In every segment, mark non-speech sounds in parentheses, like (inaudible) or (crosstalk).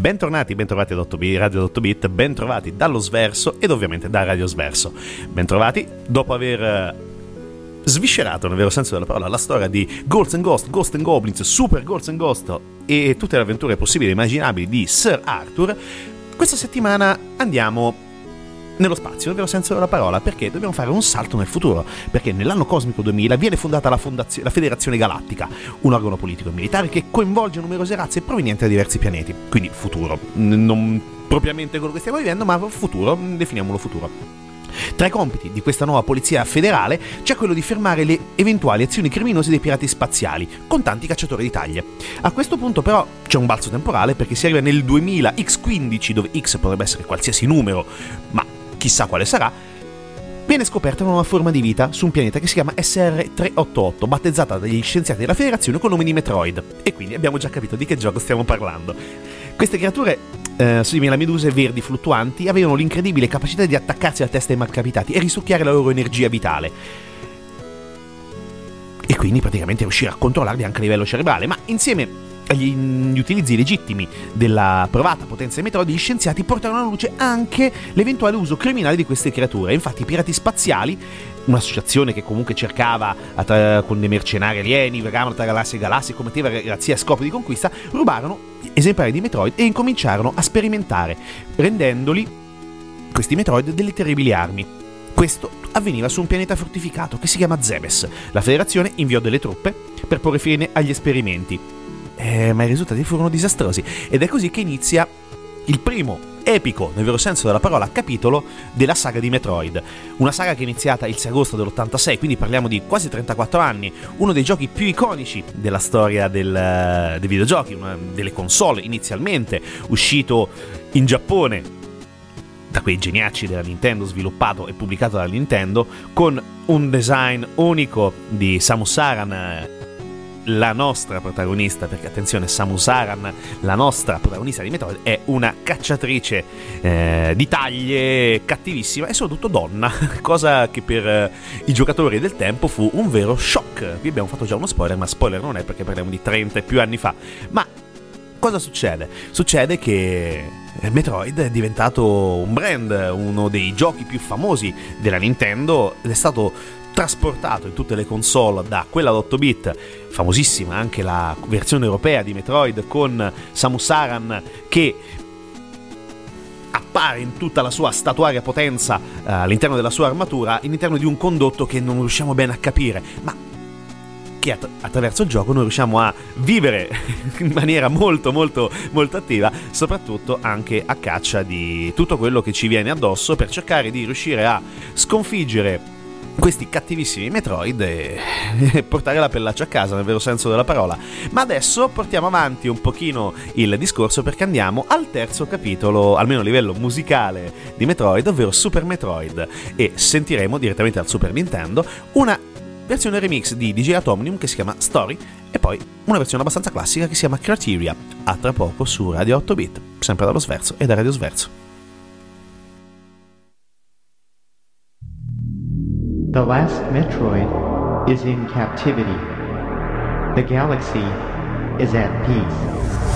Bentornati, bentrovati ad 8B, Radio 8 Bit, bentrovati dallo Sverso ed ovviamente da Radio Sverso. Bentrovati dopo aver eh, sviscerato nel vero senso della parola la storia di Ghosts and Ghost, Ghost and Goblins, Super Ghosts and Ghost e tutte le avventure possibili e immaginabili di Sir Arthur. Questa settimana andiamo nello spazio, nel vero senso della parola, perché dobbiamo fare un salto nel futuro, perché nell'anno cosmico 2000 viene fondata la, fondazio- la Federazione Galattica, un organo politico e militare che coinvolge numerose razze provenienti da diversi pianeti, quindi futuro, non propriamente quello che stiamo vivendo, ma futuro, definiamolo futuro. Tra i compiti di questa nuova polizia federale c'è quello di fermare le eventuali azioni criminose dei pirati spaziali, con tanti cacciatori di taglie. A questo punto però c'è un balzo temporale perché si arriva nel 2000 X15, dove X potrebbe essere qualsiasi numero, ma chissà quale sarà, viene scoperta una nuova forma di vita su un pianeta che si chiama SR388, battezzata dagli scienziati della Federazione con nome di Metroid. E quindi abbiamo già capito di che gioco stiamo parlando. Queste creature, eh, simili alle meduse verdi fluttuanti, avevano l'incredibile capacità di attaccarsi alla testa dei malcapitati e risucchiare la loro energia vitale. E quindi praticamente riuscire a controllarli anche a livello cerebrale, ma insieme agli utilizzi legittimi della provata potenza dei meteoriti, gli scienziati portano alla luce anche l'eventuale uso criminale di queste creature. Infatti, i pirati spaziali, un'associazione che comunque cercava attra- con dei mercenari alieni, vagavano tra galassie e galassie, commetteva grazie a scopo di conquista, rubarono esemplari di Metroid e incominciarono a sperimentare, rendendoli questi Metroid delle terribili armi. Questo avveniva su un pianeta fortificato che si chiama Zebes. La federazione inviò delle truppe per porre fine agli esperimenti eh, ma i risultati furono disastrosi. Ed è così che inizia il primo epico, nel vero senso della parola, capitolo della saga di Metroid. Una saga che è iniziata il 6 agosto dell'86, quindi parliamo di quasi 34 anni, uno dei giochi più iconici della storia del, dei videogiochi, una delle console inizialmente, uscito in Giappone da quei geniacci della Nintendo, sviluppato e pubblicato dalla Nintendo, con un design unico di Samus Aran la nostra protagonista, perché attenzione, Samus Aran, la nostra protagonista di Metroid, è una cacciatrice eh, di taglie cattivissima e soprattutto donna, (laughs) cosa che per eh, i giocatori del tempo fu un vero shock. Qui abbiamo fatto già uno spoiler, ma spoiler non è perché parliamo di 30 e più anni fa. Ma cosa succede? Succede che Metroid è diventato un brand, uno dei giochi più famosi della Nintendo ed è stato trasportato in tutte le console da quella ad 8 bit, famosissima anche la versione europea di Metroid con Samus Aran che appare in tutta la sua statuaria potenza eh, all'interno della sua armatura, all'interno di un condotto che non riusciamo bene a capire, ma che att- attraverso il gioco noi riusciamo a vivere (laughs) in maniera molto molto molto attiva, soprattutto anche a caccia di tutto quello che ci viene addosso per cercare di riuscire a sconfiggere questi cattivissimi Metroid e (laughs) portare la pellaccia a casa nel vero senso della parola. Ma adesso portiamo avanti un pochino il discorso perché andiamo al terzo capitolo, almeno a livello musicale di Metroid, ovvero Super Metroid e sentiremo direttamente al Super Nintendo una versione remix di DJ Atomnium che si chiama Story e poi una versione abbastanza classica che si chiama Criteria, a tra poco su Radio 8 Bit, sempre dallo Sverso e da Radio Sverso. The last Metroid is in captivity. The galaxy is at peace.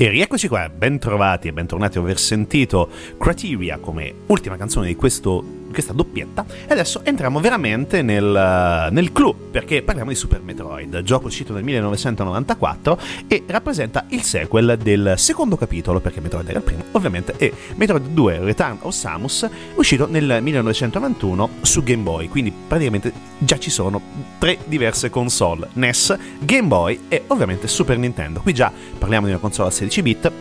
E rieccoci qua, ben trovati e bentornati a aver sentito Criteria come ultima canzone di questo questa doppietta. E adesso entriamo veramente nel, nel clou perché parliamo di Super Metroid, gioco uscito nel 1994 e rappresenta il sequel del secondo capitolo perché Metroid era il primo ovviamente e Metroid 2 Return of Samus uscito nel 1991 su Game Boy. Quindi praticamente già ci sono tre diverse console NES, Game Boy e ovviamente Super Nintendo. Qui già parliamo di una console a 16 bit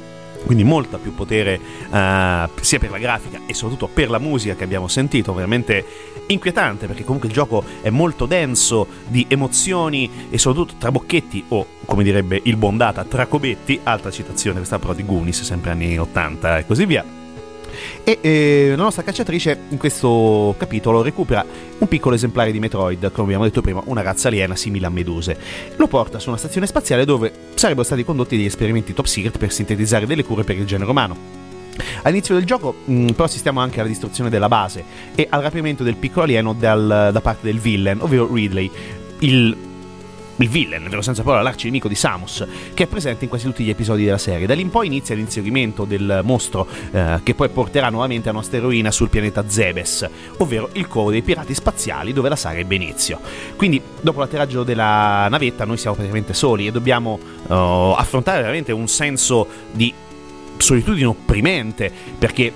quindi molta più potere uh, sia per la grafica e soprattutto per la musica che abbiamo sentito, veramente inquietante perché comunque il gioco è molto denso di emozioni e soprattutto tra bocchetti o come direbbe il Bondata tra cobetti, altra citazione questa però di Goonies, sempre anni 80 e così via e eh, la nostra cacciatrice in questo capitolo recupera un piccolo esemplare di Metroid, come abbiamo detto prima, una razza aliena simile a meduse. Lo porta su una stazione spaziale dove sarebbero stati condotti degli esperimenti top secret per sintetizzare delle cure per il genere umano. All'inizio del gioco mh, mm, però assistiamo anche alla distruzione della base e al rapimento del piccolo alieno dal, da parte del villain, ovvero Ridley, il il villain, vero senza parola, l'arcinemico di Samus, che è presente in quasi tutti gli episodi della serie. Da lì in poi inizia l'inseguimento del mostro eh, che poi porterà nuovamente la nostra eroina sul pianeta Zebes, ovvero il covo dei pirati spaziali dove la saga ebbe inizio. Quindi, dopo l'atterraggio della navetta, noi siamo praticamente soli e dobbiamo uh, affrontare veramente un senso di solitudine opprimente, perché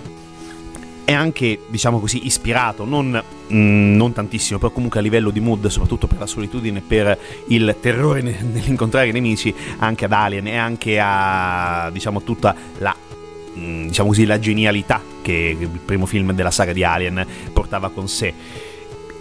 è anche, diciamo così, ispirato, non, mm, non, tantissimo, però comunque a livello di mood, soprattutto per la solitudine, per il terrore nell'incontrare i nemici, anche ad Alien e anche a, diciamo, tutta la mm, diciamo così, la genialità che il primo film della saga di Alien portava con sé.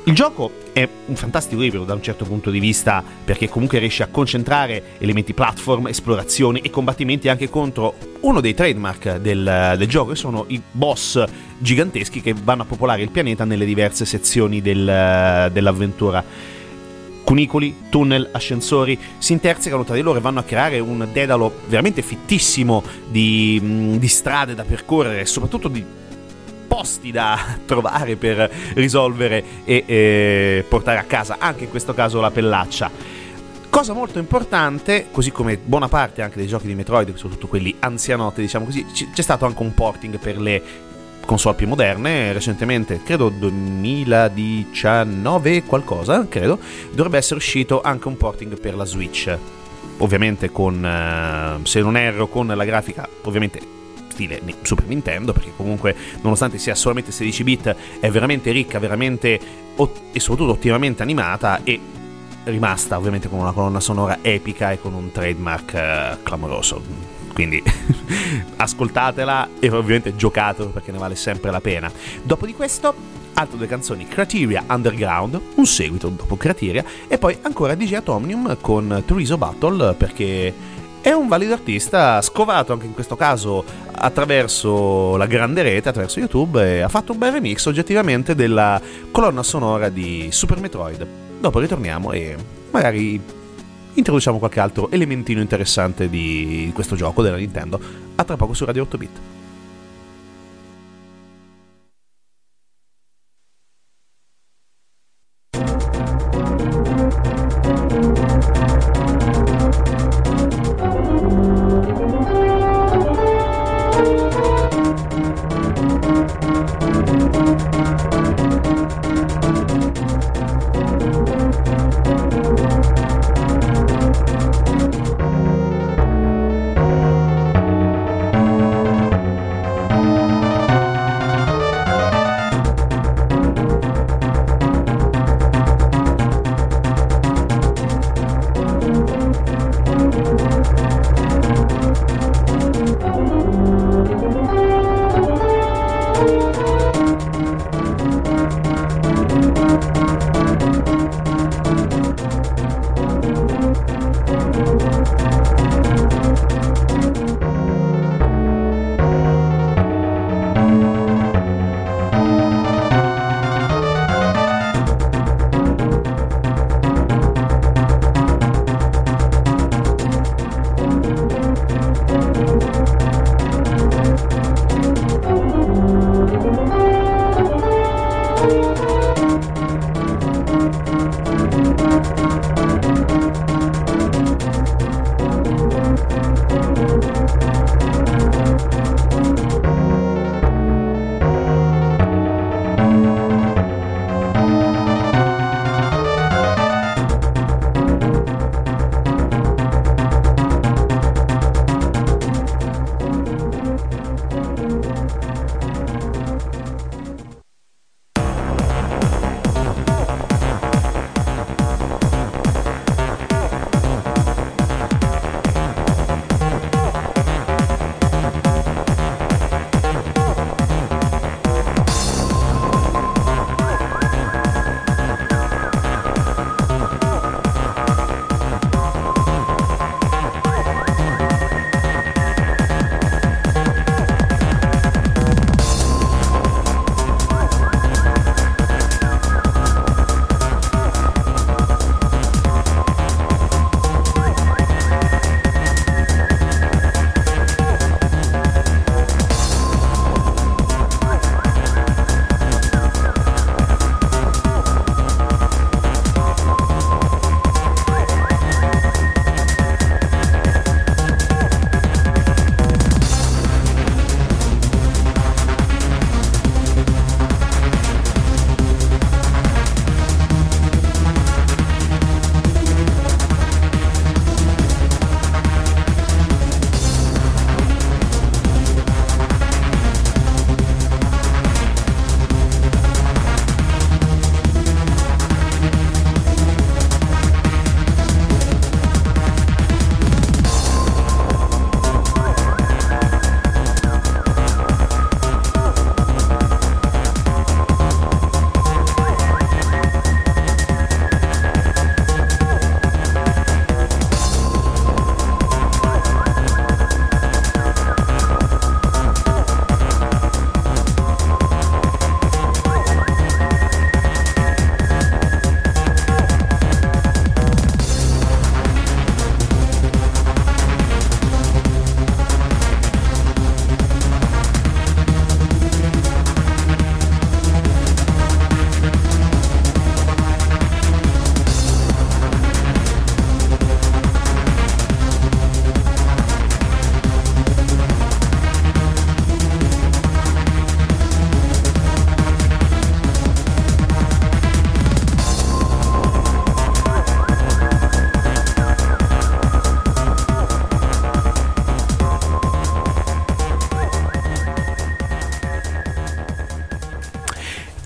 Il gioco è un fantastico libro da un certo punto di vista perché comunque riesce a concentrare elementi platform, esplorazioni e combattimenti anche contro uno dei trademark del, del gioco che sono i boss giganteschi che vanno a popolare il pianeta nelle diverse sezioni del, dell'avventura. Cunicoli, tunnel, ascensori si intersecano tra di loro e vanno a creare un dedalo veramente fittissimo di, di strade da percorrere e soprattutto di posti da (laughs) trovare per risolvere e eh, portare a casa, anche in questo caso la pellaccia. Cosa molto importante, così come buona parte anche dei giochi di Metroid, soprattutto quelli anzianotti, diciamo così, c'è stato anche un porting per le console più moderne, recentemente, credo 2019 qualcosa, credo, dovrebbe essere uscito anche un porting per la Switch. Ovviamente con, eh, se non erro, con la grafica ovviamente stile Super Nintendo, perché comunque nonostante sia solamente 16 bit è veramente ricca, veramente e soprattutto ottimamente animata e rimasta ovviamente con una colonna sonora epica e con un trademark uh, clamoroso. Quindi (laughs) ascoltatela e ovviamente giocatelo perché ne vale sempre la pena. Dopo di questo altre due canzoni Criteria Underground, un seguito dopo Criteria, e poi ancora DJ Atomium con Treaso Battle perché è un valido artista, scovato anche in questo caso attraverso la grande rete, attraverso YouTube, e ha fatto un bel remix oggettivamente della colonna sonora di Super Metroid. Dopo ritorniamo e magari introduciamo qualche altro elementino interessante di questo gioco della Nintendo. A tra poco su Radio 8 Bit.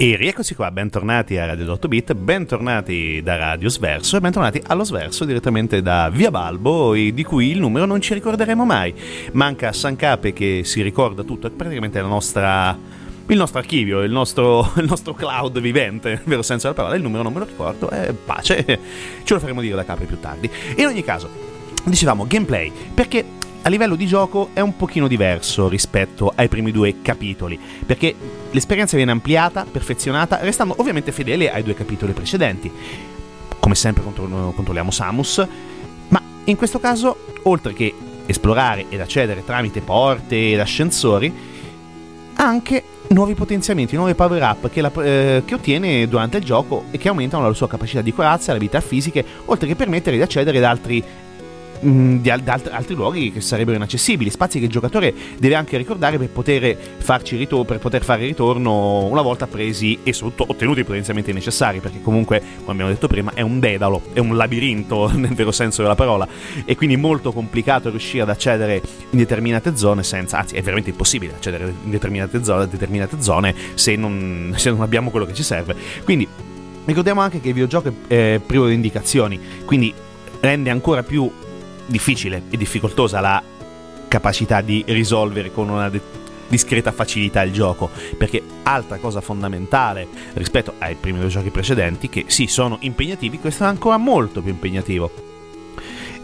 E rieccoci qua, bentornati a Radio 8 Bit, bentornati da Radio Sverso e bentornati allo Sverso direttamente da Via Balbo, di cui il numero non ci ricorderemo mai. Manca Sancape che si ricorda tutto, è praticamente nostra il nostro archivio, il nostro, (laughs) il nostro, cloud vivente, nel vero senso della parola, il numero non me lo ricordo, è pace, (laughs) ce lo faremo dire da Capri più tardi. In ogni caso, dicevamo gameplay, perché a livello di gioco è un pochino diverso rispetto ai primi due capitoli, perché l'esperienza viene ampliata, perfezionata, restando ovviamente fedeli ai due capitoli precedenti. Come sempre controlliamo Samus, ma in questo caso, oltre che esplorare ed accedere tramite porte ed ascensori, anche nuovi potenziamenti, nuove power up che, la, eh, che, ottiene durante il gioco e che aumentano la sua capacità di corazza, le abilità fisiche, oltre che permettere di accedere ad altri Mm, di, alt- altri luoghi che sarebbero inaccessibili, spazi che il giocatore deve anche ricordare per poter, ritor- per poter fare ritorno una volta presi e soprattutto ottenuti i potenziamenti necessari, perché comunque, come abbiamo detto prima, è un dedalo, è un labirinto (laughs) nel vero senso della parola, e quindi molto complicato riuscire ad accedere in determinate zone senza, anzi è veramente impossibile accedere in determinate zone, determinate zone se, non, se non abbiamo quello che ci serve. Quindi ricordiamo anche che il videogioco è privo di indicazioni, quindi rende ancora più difficile e difficoltosa la capacità di risolvere con una de- discreta facilità il gioco, perché altra cosa fondamentale rispetto ai primi due giochi precedenti, che sì sono impegnativi, questo è ancora molto più impegnativo.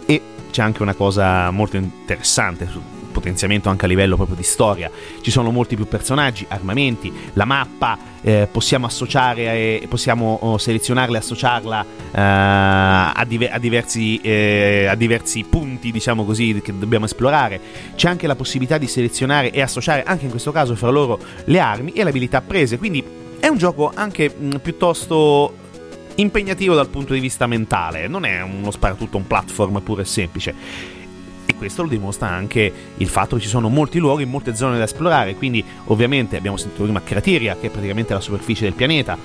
E c'è anche una cosa molto interessante potenziamento anche a livello proprio di storia. Ci sono molti più personaggi, armamenti, la mappa, eh, possiamo associare, possiamo oh, selezionarla e associarla eh, a, diver- a, diversi, eh, a, diversi, punti, diciamo così, che dobbiamo esplorare. C'è anche la possibilità di selezionare e associare anche in questo caso fra loro le armi e le abilità prese, quindi è un gioco anche mh, piuttosto impegnativo dal punto di vista mentale, non è uno sparatutto, un platform puro e semplice questo lo dimostra anche il fatto che ci sono molti luoghi, molte zone da esplorare, quindi ovviamente abbiamo sentito prima Cratiria, che è praticamente la superficie del pianeta,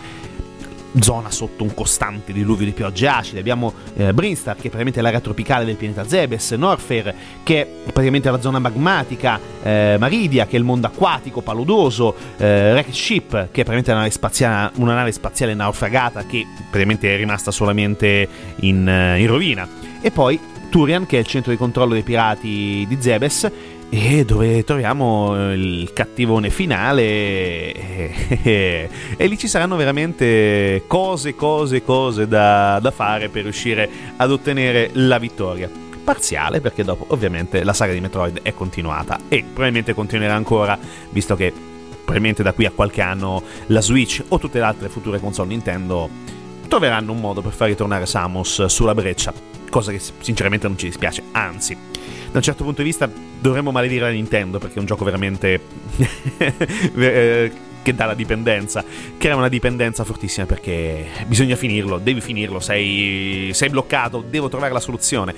zona sotto un costante diluvio di piogge acide. Abbiamo eh, Brinstar, che è praticamente l'area tropicale del pianeta Zebes, Norfair, che è praticamente la zona magmatica, eh, Maridia, che è il mondo acquatico, paludoso, eh, Wrecked Ship, che è praticamente una nave spaziale, una nave spaziale naufragata che praticamente è rimasta solamente in, eh, in rovina. E poi Turian, che è il centro di controllo dei pirati di Zebes, e dove troviamo il cattivone finale e, (laughs) e, e, lì ci saranno veramente cose, cose, cose da, da fare per riuscire ad ottenere la vittoria. Parziale perché dopo ovviamente la saga di Metroid è continuata e probabilmente continuerà ancora visto che probabilmente da qui a qualche anno la Switch o tutte le altre future console Nintendo troveranno un modo per far ritornare Samus sulla breccia cosa che sinceramente non ci dispiace, anzi, da un certo punto di vista dovremmo maledire la Nintendo perché è un gioco veramente (laughs) eh, che dà la dipendenza, crea una dipendenza fortissima perché bisogna finirlo, devi finirlo, sei, sei bloccato, devo trovare la soluzione.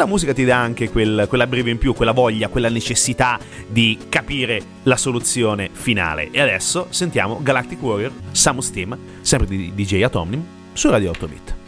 La musica ti dà anche quel, quell'abbrivio in più, quella voglia, quella necessità di capire la soluzione finale. E adesso sentiamo Galactic Warrior, Samus Team, sempre di DJ Atomnim, su Radio 8 Bit.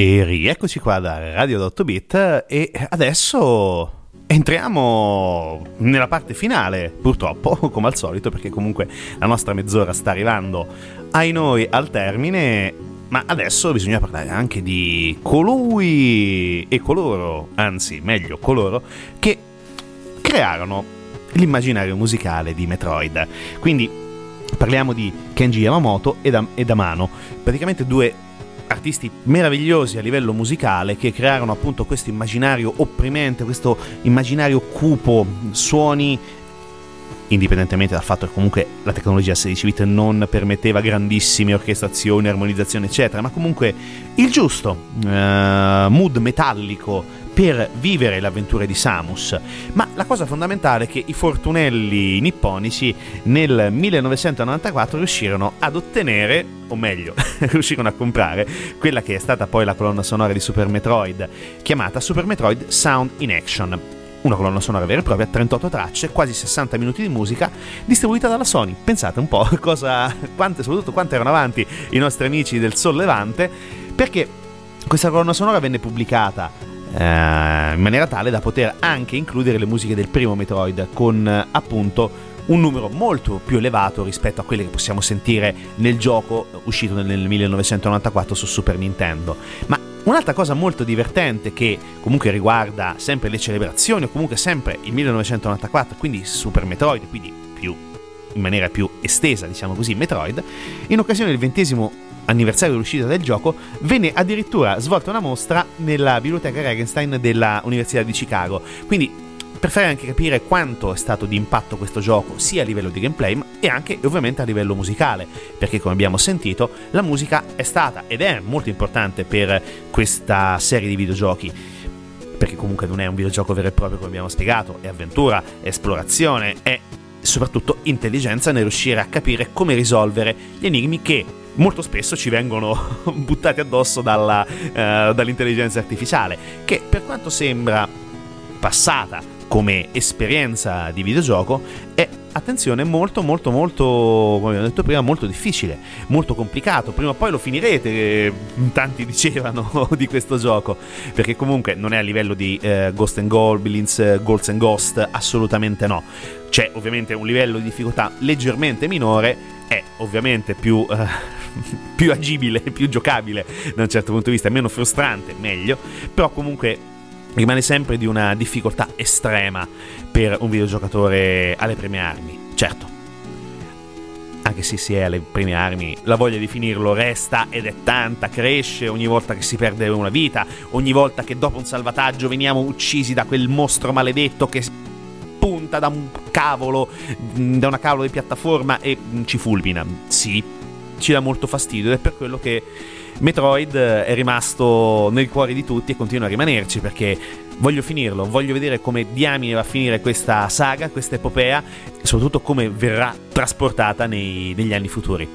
E rieccoci qua da Radio 8 Bit e adesso entriamo nella parte finale, purtroppo, (laughs) come al solito, perché comunque la nostra mezz'ora sta arrivando ai noi al termine, ma adesso bisogna parlare anche di colui e coloro, anzi meglio coloro, che crearono l'immaginario musicale di Metroid. Quindi parliamo di Kenji Yamamoto ed, Amano, praticamente due artisti meravigliosi a livello musicale che crearono appunto questo immaginario opprimente, questo immaginario cupo, suoni indipendentemente dal fatto che comunque la tecnologia 16 bit non permetteva grandissime orchestrazioni, armonizzazioni, eccetera, ma comunque il giusto uh, mood metallico per vivere le avventure di Samus. Ma la cosa fondamentale è che i fortunelli nipponici nel 1994 riuscirono ad ottenere, o meglio, (laughs) riuscirono a comprare quella che è stata poi la colonna sonora di Super Metroid, chiamata Super Metroid Sound in Action una colonna sonora vera e propria, 38 tracce, quasi 60 minuti di musica, distribuita dalla Sony. Pensate un po' (laughs) cosa, quante, soprattutto quanto erano avanti i nostri amici del Sollevante, perché questa colonna sonora venne pubblicata in maniera tale da poter anche includere le musiche del primo Metroid con eh, appunto un numero molto più elevato rispetto a quelle che possiamo sentire nel gioco uscito nel 1994 su Super Nintendo. Ma un'altra cosa molto divertente che comunque riguarda sempre le celebrazioni o comunque sempre il 1994, quindi Super Metroid, quindi più in maniera più estesa, diciamo così, Metroid, in occasione del ventesimo anniversario dell'uscita del gioco, venne addirittura svolta una mostra nella biblioteca Regenstein dell'Università di Chicago. Quindi per fare anche capire quanto è stato di impatto questo gioco sia a livello di gameplay e anche ovviamente a livello musicale, perché come abbiamo sentito la musica è stata ed è molto importante per questa serie di videogiochi perché comunque non è un videogioco vero e proprio come abbiamo spiegato, è avventura, è esplorazione, è soprattutto intelligenza nel riuscire a capire come risolvere gli enigmi che molto spesso ci vengono (laughs) buttati addosso dalla, uh, dall'intelligenza artificiale, che per quanto sembra passata come esperienza di videogioco è attenzione molto molto molto come ho detto prima molto difficile molto complicato. Prima o poi lo finirete eh, (laughs) tanti dicevano (laughs) di questo gioco perché comunque non è a livello di eh, Ghost and Goblins Ghosts and Ghost assolutamente no. C'è ovviamente un livello di difficoltà leggermente minore è ovviamente più eh, (laughs) più agibile, più giocabile da un certo punto di vista, meno frustrante, meglio, però comunque rimane sempre di una difficoltà estrema per un videogiocatore alle prime armi. Certo, anche se si è alle prime armi, la voglia di finirlo resta ed è tanta, cresce ogni volta che si perde una vita, ogni volta che dopo un salvataggio veniamo uccisi da quel mostro maledetto che punta da un cavolo, da una cavolo di piattaforma e ci fulmina. Sì, ci dà molto fastidio ed è per quello che Metroid è rimasto nel cuore di tutti e continua a rimanerci perché voglio finirlo, voglio vedere come diamine va a finire questa saga, questa epopea e soprattutto come verrà trasportata nei, negli anni futuri.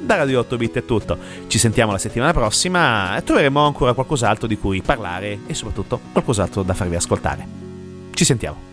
Da Radio 8 Bit è tutto, ci sentiamo la settimana prossima e troveremo ancora qualcos'altro di cui parlare e soprattutto qualcos'altro da farvi ascoltare. Ci sentiamo.